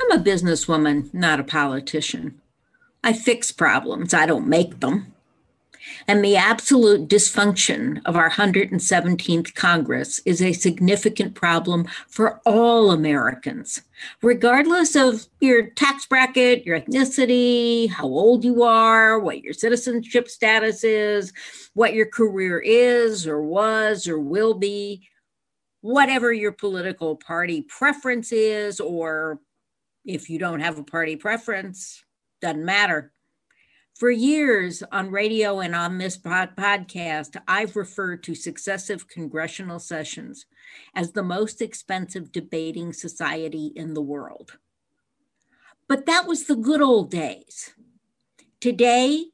I'm a businesswoman, not a politician. I fix problems, I don't make them. And the absolute dysfunction of our 117th Congress is a significant problem for all Americans, regardless of your tax bracket, your ethnicity, how old you are, what your citizenship status is, what your career is or was or will be, whatever your political party preference is, or if you don't have a party preference, doesn't matter. For years on radio and on this podcast, I've referred to successive congressional sessions as the most expensive debating society in the world. But that was the good old days. Today,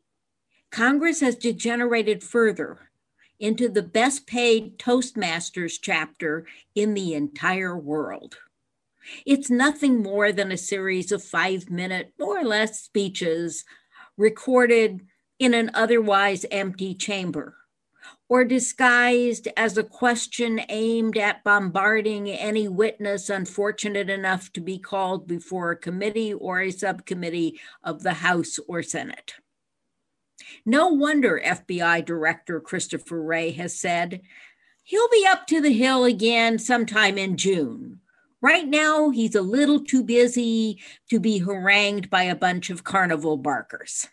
Congress has degenerated further into the best paid Toastmasters chapter in the entire world. It's nothing more than a series of five minute, more or less, speeches recorded in an otherwise empty chamber or disguised as a question aimed at bombarding any witness unfortunate enough to be called before a committee or a subcommittee of the House or Senate. No wonder FBI Director Christopher Wray has said he'll be up to the hill again sometime in June Right now, he's a little too busy to be harangued by a bunch of carnival barkers.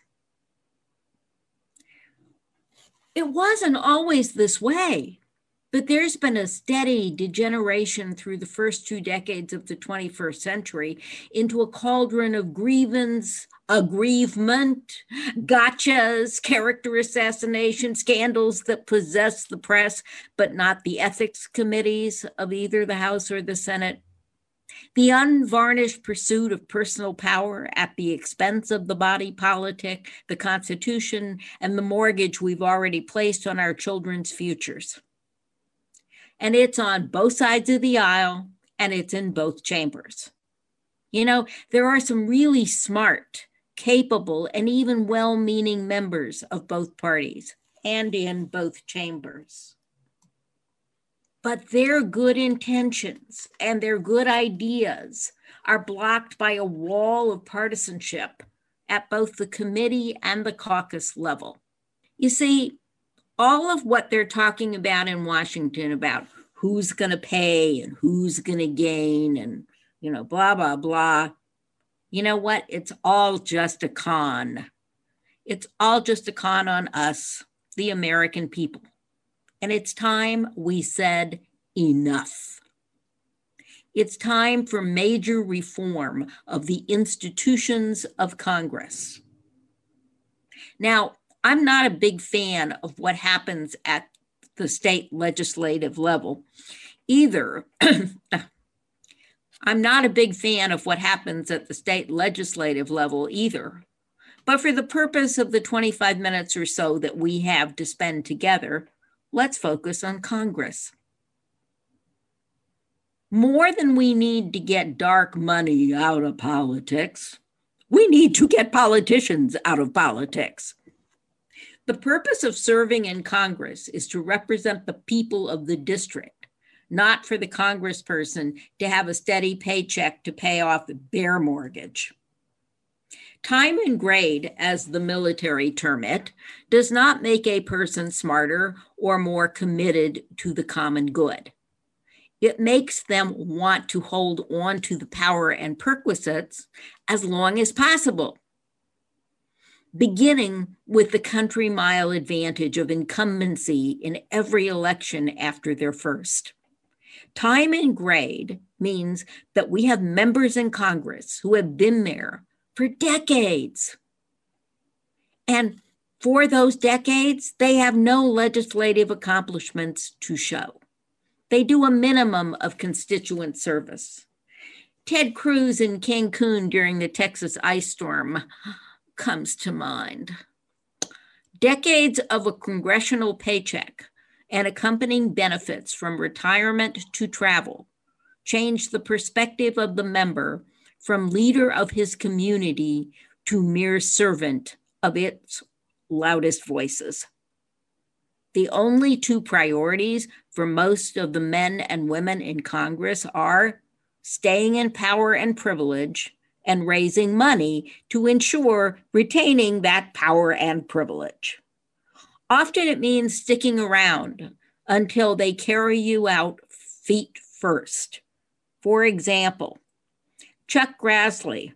It wasn't always this way, but there's been a steady degeneration through the first two decades of the 21st century into a cauldron of grievance, aggrievement, gotchas, character assassination, scandals that possess the press, but not the ethics committees of either the House or the Senate the unvarnished pursuit of personal power at the expense of the body politic, the Constitution, and the mortgage we've already placed on our children's futures. And it's on both sides of the aisle and it's in both chambers. You know, there are some really smart, capable, and even well meaning members of both parties and in both chambers but their good intentions and their good ideas are blocked by a wall of partisanship at both the committee and the caucus level. You see, all of what they're talking about in Washington about who's going to pay and who's going to gain and, you know, blah, blah, blah. You know what? It's all just a con. It's all just a con on us, the American people. And it's time we said enough. It's time for major reform of the institutions of Congress. Now, I'm not a big fan of what happens at the state legislative level either. I'm not a big fan of what happens at the state legislative level either. But for the purpose of the 25 minutes or so that we have to spend together, let's focus on Congress. More than we need to get dark money out of politics, we need to get politicians out of politics. The purpose of serving in Congress is to represent the people of the district, not for the congressperson to have a steady paycheck to pay off the bear mortgage. Time and grade, as the military term it, does not make a person smarter or more committed to the common good. It makes them want to hold on to the power and perquisites as long as possible, beginning with the country mile advantage of incumbency in every election after their first. Time and grade means that we have members in Congress who have been there for decades. And for those decades, they have no legislative accomplishments to show. They do a minimum of constituent service. Ted Cruz in Cancun during the Texas ice storm comes to mind. Decades of a congressional paycheck and accompanying benefits from retirement to travel changed the perspective of the member from leader of his community to mere servant of its loudest voices. The only two priorities for most of the men and women in Congress are staying in power and privilege and raising money to ensure retaining that power and privilege. Often it means sticking around until they carry you out feet first. For example, Chuck Grassley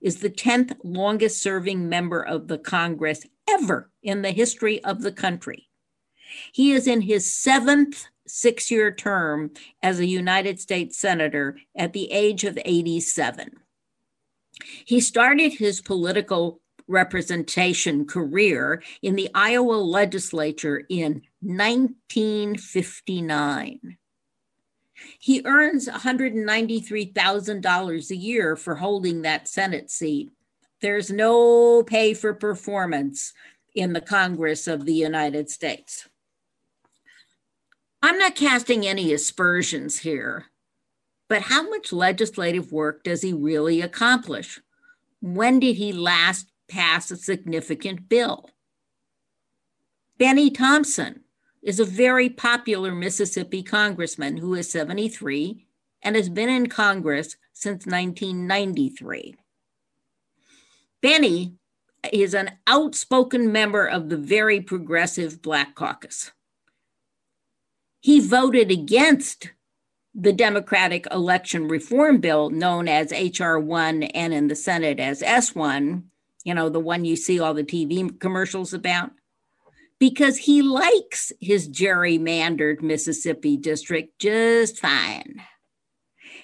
is the 10th longest serving member of the Congress ever in the history of the country. He is in his seventh six year term as a United States Senator at the age of 87. He started his political representation career in the Iowa legislature in 1959. He earns $193,000 a year for holding that Senate seat. There's no pay for performance in the Congress of the United States. I'm not casting any aspersions here, but how much legislative work does he really accomplish? When did he last pass a significant bill? Benny Thompson is a very popular Mississippi congressman who is 73 and has been in Congress since 1993. Benny is an outspoken member of the very progressive Black Caucus. He voted against the Democratic election reform bill known as H.R. 1 and in the Senate as S1, you know, the one you see all the TV commercials about, because he likes his gerrymandered Mississippi district just fine.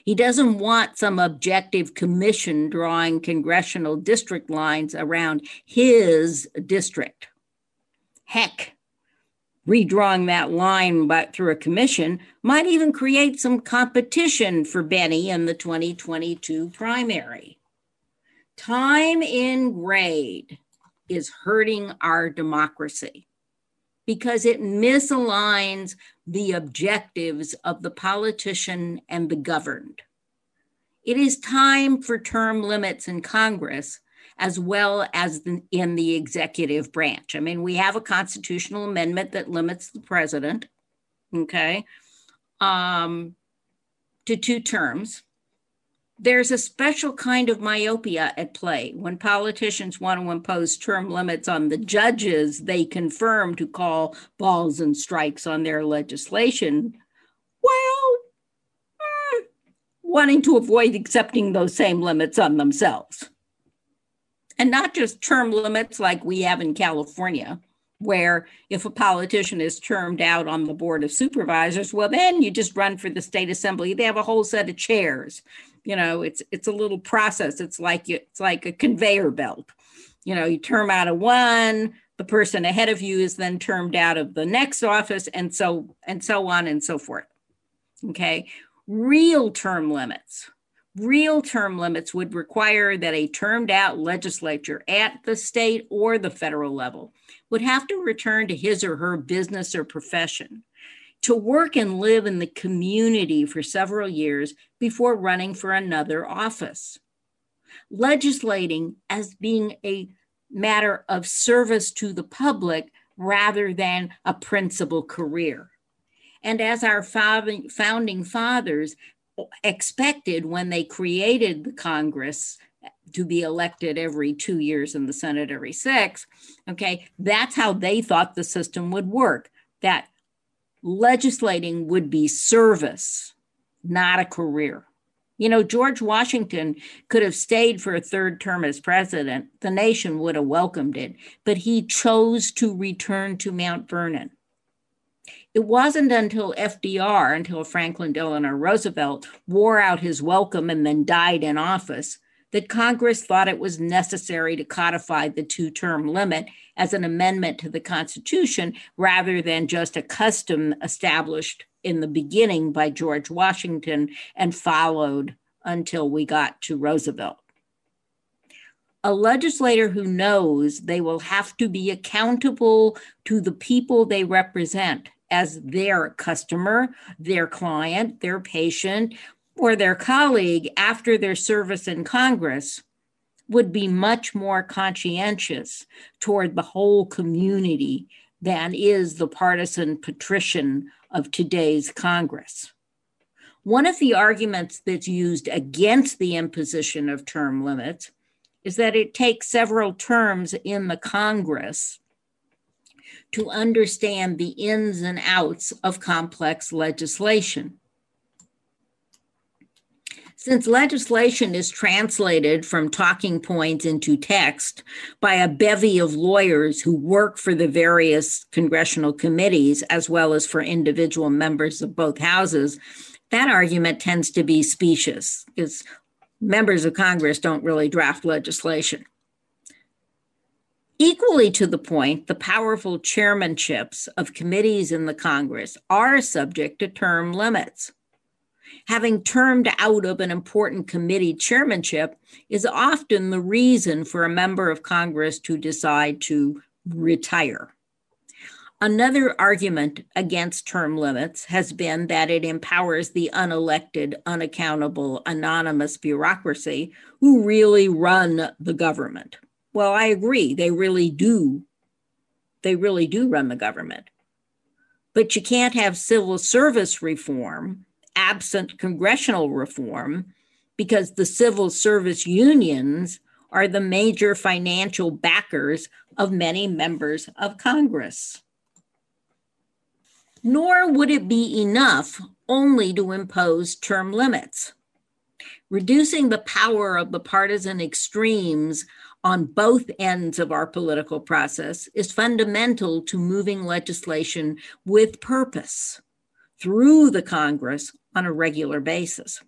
He doesn't want some objective commission drawing congressional district lines around his district. Heck, redrawing that line but through a commission might even create some competition for Benny in the 2022 primary. Time in grade is hurting our democracy because it misaligns the objectives of the politician and the governed. It is time for term limits in Congress as well as in the executive branch. I mean, we have a constitutional amendment that limits the president, okay, um, to two terms. There's a special kind of myopia at play. When politicians want to impose term limits on the judges they confirm to call balls and strikes on their legislation. Well, eh, wanting to avoid accepting those same limits on themselves. And not just term limits like we have in California, where if a politician is termed out on the board of supervisors, well, then you just run for the state assembly. They have a whole set of chairs. You know, it's it's a little process. It's like you, it's like a conveyor belt. You know, you term out of one, the person ahead of you is then termed out of the next office, and so and so on and so forth. Okay, real term limits Real term limits would require that a termed out legislature at the state or the federal level would have to return to his or her business or profession to work and live in the community for several years before running for another office. Legislating as being a matter of service to the public rather than a principal career. And as our founding fathers expected when they created the Congress to be elected every two years and the Senate every six. Okay, that's how they thought the system would work. That legislating would be service, not a career. You know, George Washington could have stayed for a third term as president. The nation would have welcomed it, but he chose to return to Mount Vernon. It wasn't until FDR, until Franklin Delano Roosevelt, wore out his welcome and then died in office, that Congress thought it was necessary to codify the two term limit as an amendment to the Constitution rather than just a custom established in the beginning by George Washington and followed until we got to Roosevelt. A legislator who knows they will have to be accountable to the people they represent as their customer, their client, their patient, or their colleague after their service in Congress would be much more conscientious toward the whole community than is the partisan patrician of today's Congress. One of the arguments that's used against the imposition of term limits is that it takes several terms in the Congress to understand the ins and outs of complex legislation. Since legislation is translated from talking points into text by a bevy of lawyers who work for the various congressional committees, as well as for individual members of both houses, that argument tends to be specious because members of Congress don't really draft legislation. Equally to the point, the powerful chairmanships of committees in the Congress are subject to term limits having termed out of an important committee chairmanship is often the reason for a member of Congress to decide to retire. Another argument against term limits has been that it empowers the unelected, unaccountable, anonymous bureaucracy who really run the government. Well, I agree, they really do. They really do run the government. But you can't have civil service reform absent congressional reform because the civil service unions are the major financial backers of many members of Congress. Nor would it be enough only to impose term limits. Reducing the power of the partisan extremes on both ends of our political process is fundamental to moving legislation with purpose through the Congress on a regular basis.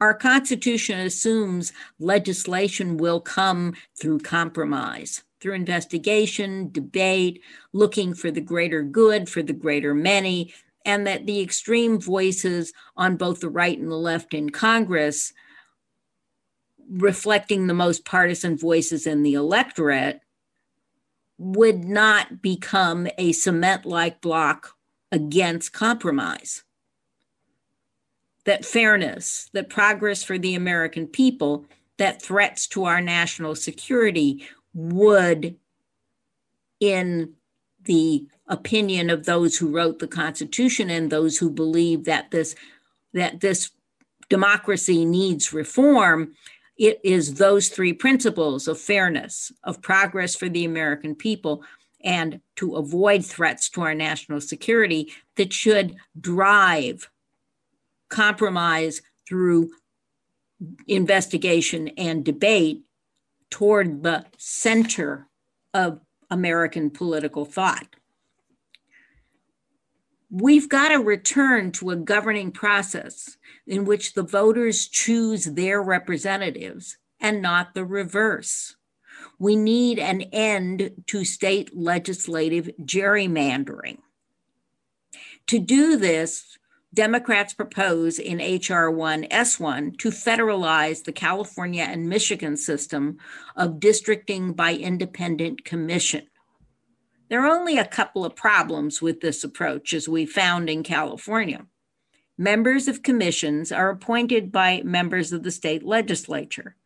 Our Constitution assumes legislation will come through compromise, through investigation, debate, looking for the greater good, for the greater many, and that the extreme voices on both the right and the left in Congress, reflecting the most partisan voices in the electorate, would not become a cement like block against compromise. That fairness, that progress for the American people, that threats to our national security would, in the opinion of those who wrote the Constitution and those who believe that this that this democracy needs reform, it is those three principles of fairness, of progress for the American people, and to avoid threats to our national security that should drive compromise through investigation and debate toward the center of American political thought. We've got to return to a governing process in which the voters choose their representatives and not the reverse. We need an end to state legislative gerrymandering. To do this, Democrats propose in H.R. 1 S1 to federalize the California and Michigan system of districting by independent commission. There are only a couple of problems with this approach, as we found in California. Members of commissions are appointed by members of the state legislature.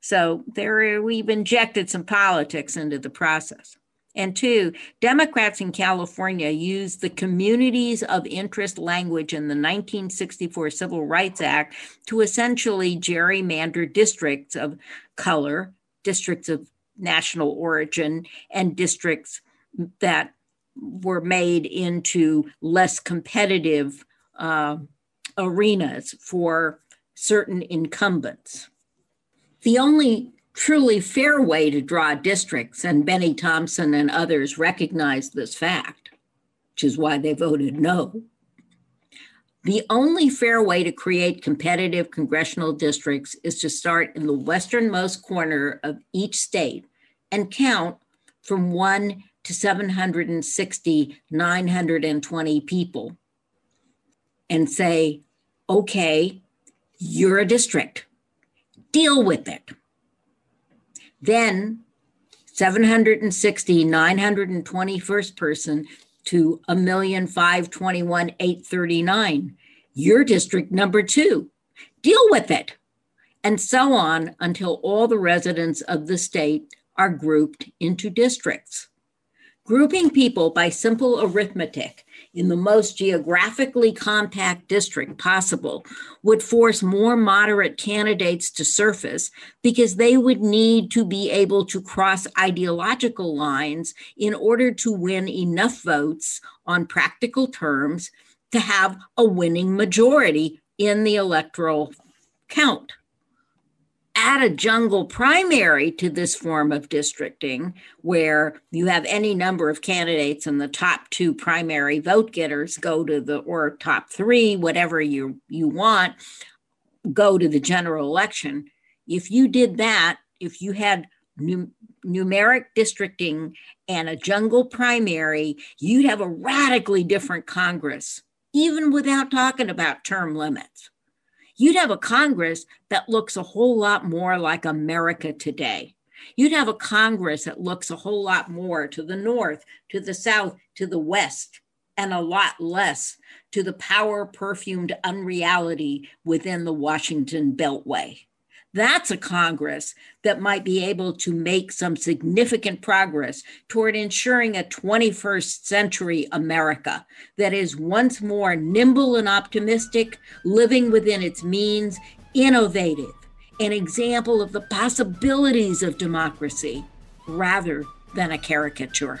So there we've injected some politics into the process. And two, Democrats in California used the communities of interest language in the 1964 Civil Rights Act to essentially gerrymander districts of color, districts of national origin, and districts that were made into less competitive uh, arenas for certain incumbents. The only truly fair way to draw districts, and Benny Thompson and others recognized this fact, which is why they voted no. The only fair way to create competitive congressional districts is to start in the westernmost corner of each state and count from 1 to 760, 920 people and say, okay, You're a district. Deal with it. Then 760, 921st person to a million five twenty one eight thirty nine. Your district number two. Deal with it. And so on until all the residents of the state are grouped into districts. Grouping people by simple arithmetic in the most geographically compact district possible would force more moderate candidates to surface because they would need to be able to cross ideological lines in order to win enough votes on practical terms to have a winning majority in the electoral count add a jungle primary to this form of districting, where you have any number of candidates and the top two primary vote getters go to the, or top three, whatever you, you want, go to the general election. If you did that, if you had num- numeric districting and a jungle primary, you'd have a radically different Congress, even without talking about term limits you'd have a Congress that looks a whole lot more like America today. You'd have a Congress that looks a whole lot more to the North, to the South, to the West, and a lot less to the power perfumed unreality within the Washington Beltway. That's a Congress that might be able to make some significant progress toward ensuring a 21st century America that is once more nimble and optimistic, living within its means, innovative, an example of the possibilities of democracy rather than a caricature.